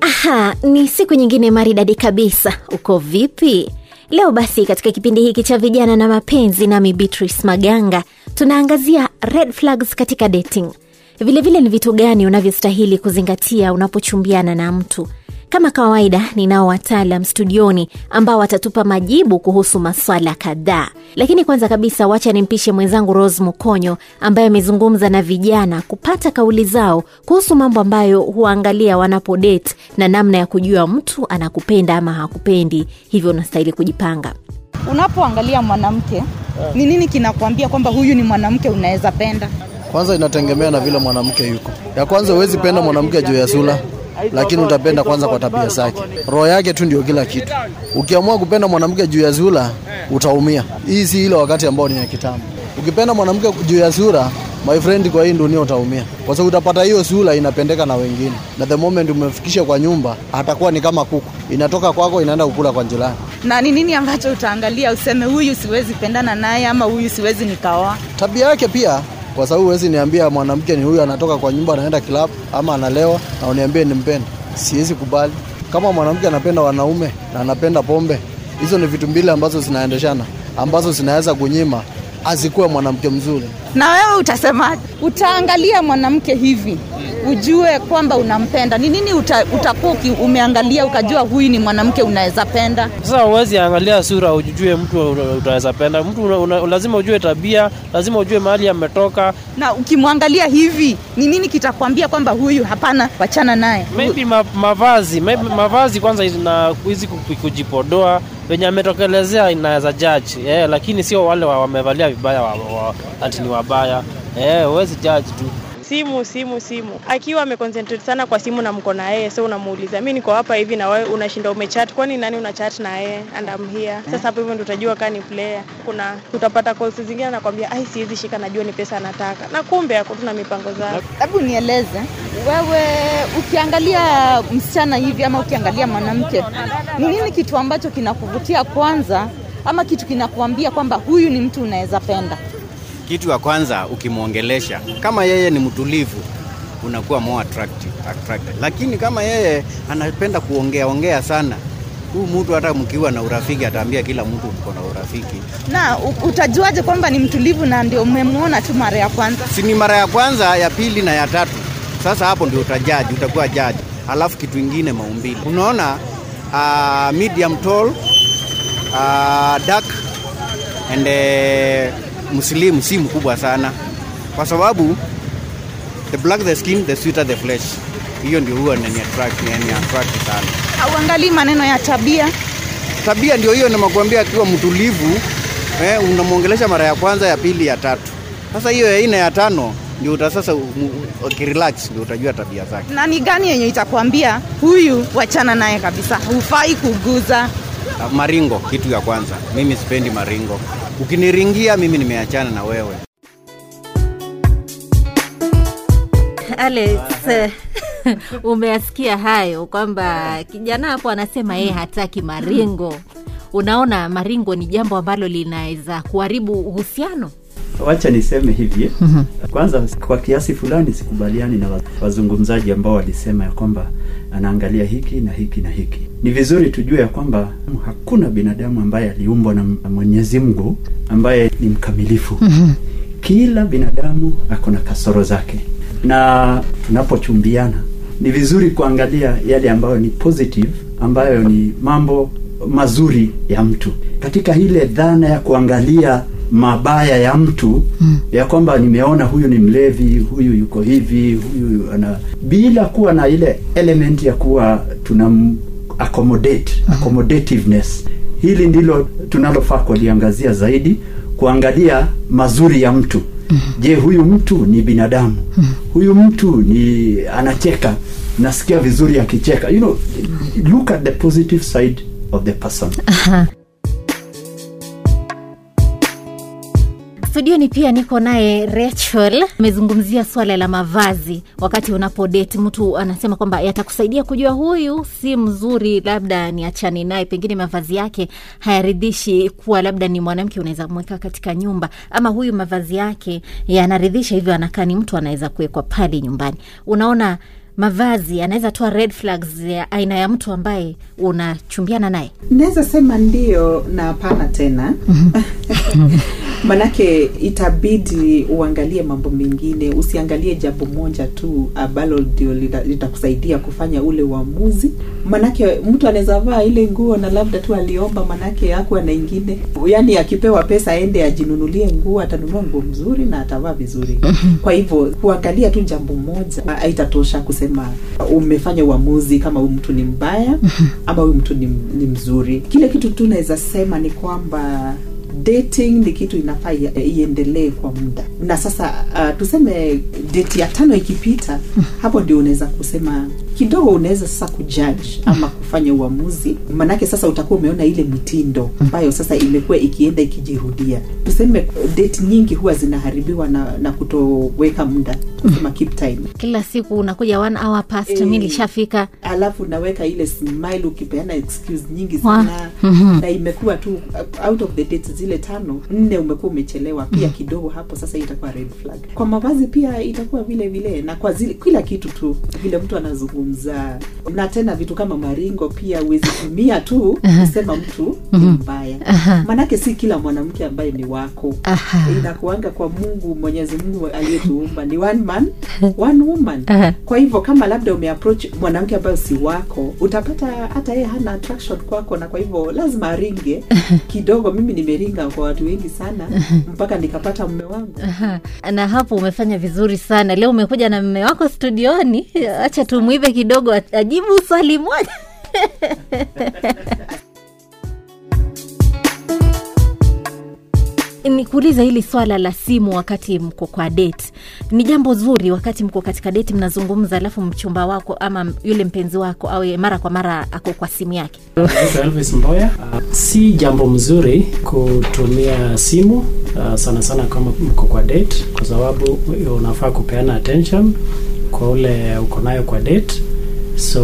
Aha, ni siku nyingine maridadi kabisa. Uko vipi leo? Basi katika kipindi hiki cha vijana na mapenzi, nami Beatrice Maganga, tunaangazia red flags katika dating. Vilevile vile ni vitu gani unavyostahili kuzingatia unapochumbiana na mtu. Kama kawaida, ninao wataalam studioni ambao watatupa majibu kuhusu maswala kadhaa, lakini kwanza kabisa, wacha nimpishe mwenzangu Rose Mukonyo ambaye amezungumza na vijana kupata kauli zao kuhusu mambo ambayo huangalia wanapodate na namna ya kujua mtu anakupenda ama hakupendi, hivyo unastahili kujipanga. Unapoangalia mwanamke, ni nini kinakuambia kwamba huyu ni mwanamke unaweza penda? Kwanza inategemea na vile mwanamke yuko. Ya kwanza, huwezi penda mwanamke juu ya sura, lakini utapenda kwanza kwa tabia zake. Roho yake tu ndio kila kitu. Ukiamua kupenda mwanamke juu ya sura, utaumia. Hii si ile wakati ambao ni ya kitambo. Ukipenda mwanamke juu ya sura, my friend, kwa hii dunia utaumia, kwa sababu utapata hiyo sura inapendeka na wengine, na the moment umefikisha kwa nyumba, atakuwa ni kama kuku, inatoka kwako inaenda kukula kwa jirani. Na ni nini ambacho utaangalia useme huyu siwezi pendana naye ama huyu siwezi nikaoa? Tabia yake pia kwa sababu huwezi niambia mwanamke ni huyu anatoka kwa nyumba anaenda klabu ama analewa na uniambie nimpende. Siwezi kubali. Kama mwanamke anapenda wanaume na anapenda pombe, hizo ni vitu mbili ambazo zinaendeshana, ambazo zinaweza kunyima asikuwe mwanamke mzuri. Na wewe utasemaje? Utaangalia mwanamke hivi ujue kwamba unampenda. Ni nini uta, utakuwa umeangalia ukajua huyu ni mwanamke unaweza penda? Sasa uwezi angalia sura ujue mtu utaweza penda mtu una, una, lazima ujue tabia, lazima ujue mahali ametoka. Na ukimwangalia hivi, ni nini kitakwambia kwamba huyu hapana, wachana naye? Maybe ma, mavazi maybe mavazi kwanza na hizi kujipodoa venye ametokelezea inaweza jaji eh, lakini sio wale wamevalia vibaya wa, wa, ati ni wabaya eh, huwezi jaji tu simu simu simu. Akiwa ameconcentrate sana kwa simu na mko na yeye so unamuuliza mi niko hapa hivi na wewe unashinda umechat kwani nani unachat na yeye? And I'm here. Sasa hapo hivyo ndio utajua kama ni player. Kuna utapata calls zingine anakwambia ai siwezi shika najua ni pesa anataka na kumbe ako tuna mipango zake. Hebu nieleze wewe ukiangalia msichana hivi ama ukiangalia mwanamke ni nini kitu ambacho kinakuvutia kwanza ama kitu kinakuambia kwamba huyu ni mtu unaweza penda kitu ya kwanza ukimwongelesha kama yeye ni mtulivu unakuwa more attractive, attractive. lakini kama yeye anapenda kuongea ongea sana huu mtu hata mkiwa na urafiki ataambia kila mtu mko na urafiki. Na utajuaje kwamba ni mtulivu na ndio umemwona tu mara ya kwanza? Si ni mara ya kwanza ya pili na ya tatu. Sasa hapo ndio utajaji utakuwa jaji alafu kitu ingine maumbili unaona uh, medium tall uh, dark and uh, mslimu si mkubwa sana. Kwa sababu the black the skin the sweeter the flesh. Hiyo ndio huwa nani attract nani attract sana. Hauangalii maneno ya tabia? Tabia ndio hiyo nimekuambia, akiwa mtulivu eh, unamwongelesha mara ya kwanza ya pili ya tatu. Sasa hiyo ya nne ya tano ndio uta sasa ukirelax ndio utajua tabia zake. Na ni gani yenye itakwambia huyu wachana naye kabisa. Hufai kuguza maringo kitu ya kwanza mimi sipendi maringo ukiniringia mimi nimeachana na wewe Alex, umeasikia hayo kwamba kijana hapo anasema yeye hataki maringo. Unaona, maringo ni jambo ambalo linaweza kuharibu uhusiano. Wacha niseme hivi kwanza, kwa kiasi fulani sikubaliani na wazungumzaji ambao walisema ya kwamba anaangalia hiki na hiki na hiki. Ni vizuri tujue ya kwamba hakuna binadamu ambaye aliumbwa na Mwenyezi Mungu ambaye ni mkamilifu. mm-hmm. Kila binadamu ako na kasoro zake, na tunapochumbiana ni vizuri kuangalia yale ambayo ni positive, ambayo ni mambo mazuri ya mtu, katika ile dhana ya kuangalia mabaya ya mtu mm. ya kwamba nimeona huyu ni mlevi, huyu yuko hivi, huyu ana, bila kuwa na ile element ya kuwa tuna accommodate mm. accommodativeness. Hili ndilo tunalofaa kuliangazia zaidi, kuangalia mazuri ya mtu mm. Je, huyu mtu ni binadamu mm. huyu mtu ni anacheka, nasikia vizuri akicheka, you know, look at the positive side of the person. Aha. Studioni pia niko naye Rachel. Amezungumzia swala la mavazi. Wakati unapodate mtu anasema kwamba yatakusaidia kujua huyu si mzuri, labda niachane naye, pengine mavazi yake hayaridhishi kuwa labda ni mwanamke unaweza mweka katika nyumba, ama huyu mavazi yake yanaridhisha, hivyo anakaa ni mtu anaweza kuwekwa pale nyumbani. Unaona mavazi anaweza toa red flags ya aina ya mtu ambaye unachumbiana naye. naweza sema ndio na hapana tena manake itabidi uangalie mambo mengine usiangalie jambo moja tu ambalo ndio litakusaidia kufanya ule uamuzi. Manake mtu anaweza vaa ile nguo na labda tu aliomba manake akuwa na ingine. Yaani akipewa pesa aende ajinunulie nguo atanunua nguo mzuri na atavaa vizuri. Kwa hivyo kuangalia tu jambo moja haitatosha kusema umefanya uamuzi kama huyu mtu ni mbaya ama huyu mtu ni, ni mzuri. Kile kitu tu naweza sema ni kwamba dating ni kitu inafaa iendelee kwa muda. Na sasa uh, tuseme date ya tano ikipita hapo ndio unaweza kusema kidogo unaweza sasa kujudge ama kufanya uamuzi. Manake sasa utakuwa umeona ile mitindo ambayo sasa imekuwa ikienda ikijirudia. Tuseme date nyingi huwa zinaharibiwa na, na kutoweka muda keep time. Kila siku unakuja one hour past, e, mi nilishafika. alafu naweka ile smile ukipeana excuse nyingi sana. Mm-hmm. na imekuwa tu out of the dates zile tano nne umekuwa umechelewa. Pia kidogo hapo sasa itakuwa red flag. Kwa mavazi pia itakuwa vile vile na kwa zile kila kitu tu vile mtu anazungumza na tena vitu kama maringo pia uwezi tumia tu kusema mtu ni mbaya. Maanake si kila mwanamke ambaye ni wako. Inakuanga kwa mungu mwenyezi mungu aliyetuumba. Ni one man one woman. Kwa hivyo kama labda umeapproach mwanamke ambayo si wako utapata hata yeye hana attraction kwako na kwa hivyo lazima aringe. Kidogo mimi nimeringa kwa watu wengi sana mpaka nikapata mume wangu. Aha. na hapo umefanya vizuri sana. Leo umekuja na mme wako studioni. Acha tumwive kidogo ajibu swali moja. Nikuuliza hili swala la simu wakati mko kwa date. Ni jambo zuri wakati mko katika date mnazungumza alafu mchumba wako ama yule mpenzi wako awe mara kwa mara ako kwa simu yake. Elvis Mboya. Uh, si jambo mzuri kutumia simu uh, sana sana kama mko kwa date, kwa sababu unafaa kupeana attention kwa ule uko nayo kwa date, so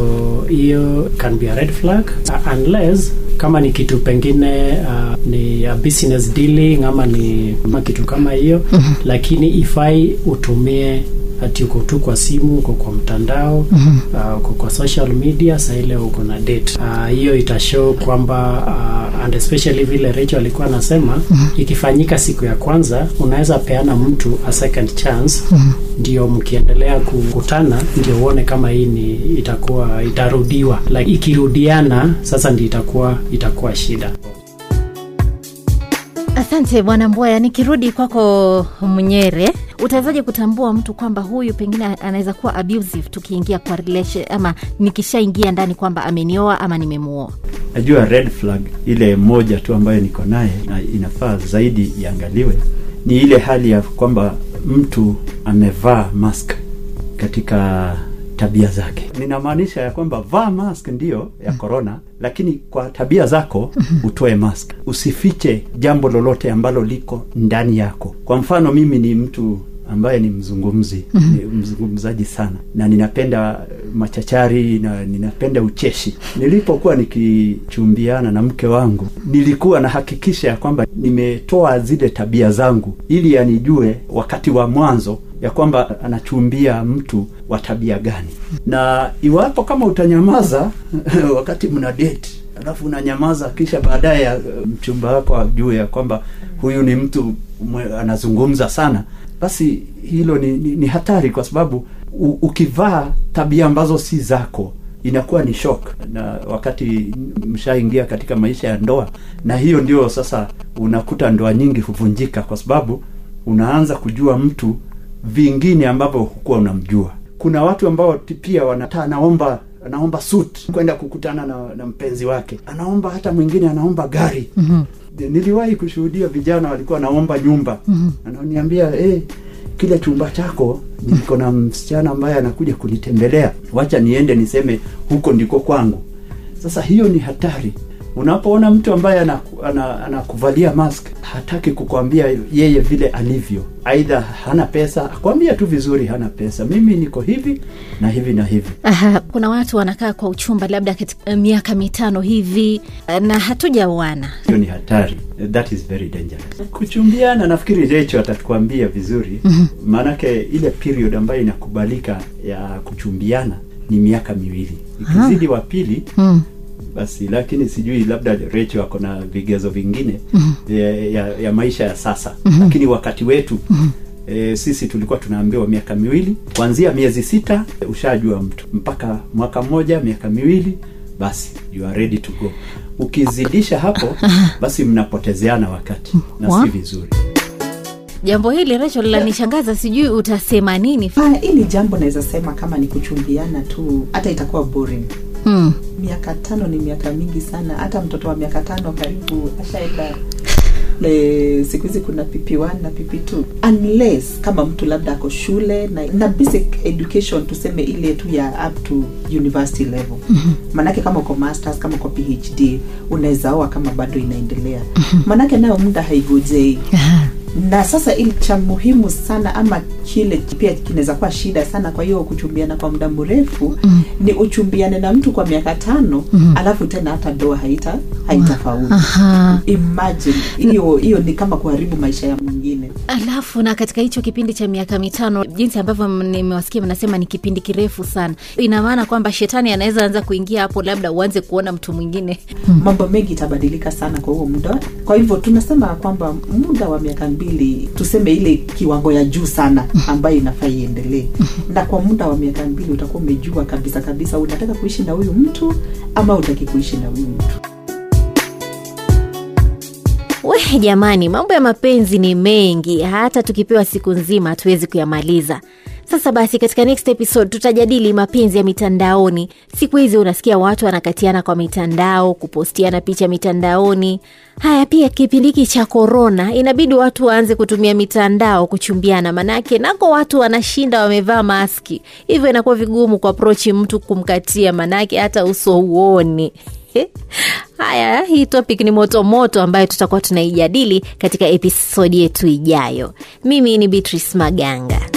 hiyo can be a red flag. Unless kama ni kitu pengine uh, ni a business dealing ama ni ama kitu kama hiyo. Lakini ifai utumie ati uko tu kwa simu uko kwa mtandao uh, uko kwa social media saa ile uko na date. Ah, hiyo uh, itashow kwamba uh, and especially vile Rachel alikuwa anasema ikifanyika siku ya kwanza unaweza peana mtu a second chance. Ndio mkiendelea kukutana ndio uone kama hii ni itakuwa itarudiwa. Like ikirudiana sasa ndio itakuwa itakuwa shida asante bwana Mbwaya, nikirudi kwako mnyere utawezaje kutambua mtu kwamba huyu pengine anaweza kuwa abusive tukiingia kwa relation ama nikishaingia ndani kwamba amenioa ama nimemuoa? Najua red flag ile moja tu ambayo niko naye na inafaa zaidi iangaliwe ni ile hali ya kwamba mtu amevaa mask katika tabia zake. Ninamaanisha ya kwamba vaa mask ndiyo ya corona lakini kwa tabia zako utoe mask. Usifiche jambo lolote ambalo liko ndani yako. Kwa mfano mimi ni mtu ambaye ni mzungumzi ni mzungumzaji sana na ninapenda machachari na ninapenda ucheshi. Nilipokuwa nikichumbiana na mke wangu nilikuwa nahakikisha ya kwamba nimetoa zile tabia zangu ili anijue wakati wa mwanzo ya kwamba anachumbia mtu wa tabia gani. Na iwapo kama utanyamaza wakati mna date alafu unanyamaza kisha baadaye ya, mchumba wako ajue ya kwamba huyu ni mtu anazungumza sana basi hilo ni, ni, ni hatari kwa sababu u, ukivaa tabia ambazo si zako inakuwa ni shock. Na wakati mshaingia katika maisha ya ndoa na hiyo ndio sasa unakuta ndoa nyingi huvunjika kwa sababu unaanza kujua mtu vingine ambavyo hukuwa unamjua. Kuna watu ambao pia wanata anaomba anaomba suit kwenda kukutana na, na mpenzi wake. Anaomba hata mwingine anaomba gari. Mm-hmm. niliwahi kushuhudia vijana walikuwa anaomba nyumba. Mm-hmm. ananiambia hey, kile chumba chako niko na msichana ambaye anakuja kunitembelea. Wacha niende niseme huko ndiko kwangu. Sasa hiyo ni hatari unapoona mtu ambaye anakuvalia ana- anakuvalia mask hataki kukwambia yeye vile alivyo. Aidha hana pesa akwambia tu vizuri hana pesa. Mimi niko hivi na hivi na hivi. Aha, kuna watu wanakaa kwa uchumba labda katika miaka mitano hivi na hatujaoana. Hiyo ni hatari. That is very dangerous. Kuchumbiana nafikiri recho atatukwambia vizuri. Maanake ile period ambayo inakubalika ya kuchumbiana ni miaka miwili. Ikizidi wa pili mm. Basi lakini sijui labda Recho ako na vigezo vingine ya, ya, ya maisha ya sasa. Lakini wakati wetu E, sisi tulikuwa tunaambiwa miaka miwili. Kuanzia miezi sita ushajua mtu. Mpaka mwaka mmoja miaka miwili basi you are ready to go. Ukizidisha hapo basi mnapotezeana wakati. Na si vizuri. Jambo hili recho linanishangaza. Sijui utasema nini. Ah, hili jambo naweza sema kama ni kuchumbiana tu hata itakuwa boring hmm. miaka tano ni miaka mingi sana. Hata mtoto wa miaka tano karibu ashaenda. Siku hizi kuna pp1 na pp2 unless kama mtu labda ako shule na, na basic education tuseme ile tu ya up to university level. Maanake kama uko masters kama uko phd unaweza oa kama bado inaendelea. Maanake nayo muda haigojei. Na sasa ili cha muhimu sana ama kile pia kinaweza kuwa shida sana kwa hiyo kuchumbiana kwa muda mrefu mm. ni uchumbiane na mtu kwa miaka tano mm. alafu tena hata doa haita haitafaulu imagine hiyo hiyo ni kama kuharibu maisha ya mwingine. Alafu na katika hicho kipindi cha miaka mitano jinsi ambavyo nimewasikia mnasema ni kipindi kirefu sana. Ina maana kwamba shetani anaweza anza kuingia hapo labda uanze kuona mtu mwingine. Mambo mengi itabadilika sana kwa huo muda. Kwa hivyo tunasema kwamba muda wa miaka mbili tuseme ile kiwango ya juu sana ambayo inafaa iendelee. Na kwa muda wa miaka mbili utakuwa umejua kabisa kabisa unataka kuishi na huyu mtu ama utaki kuishi na huyu mtu. We jamani mambo ya mapenzi ni mengi. Hata tukipewa siku nzima hatuwezi kuyamaliza sasa basi katika next episode tutajadili mapenzi ya mitandaoni. Siku hizi unasikia watu wanakatiana kwa mitandao kupostiana picha mitandaoni. Haya pia kipindi hiki cha korona inabidi watu waanze kutumia mitandao kuchumbiana manake nako watu wanashinda wamevaa maski. Hivyo inakuwa vigumu kuaprochi mtu kumkatia manake hata uso huoni. Haya hii topic ni motomoto ambayo tutakuwa tunaijadili katika episodi yetu ijayo. Mimi ni beatrice maganga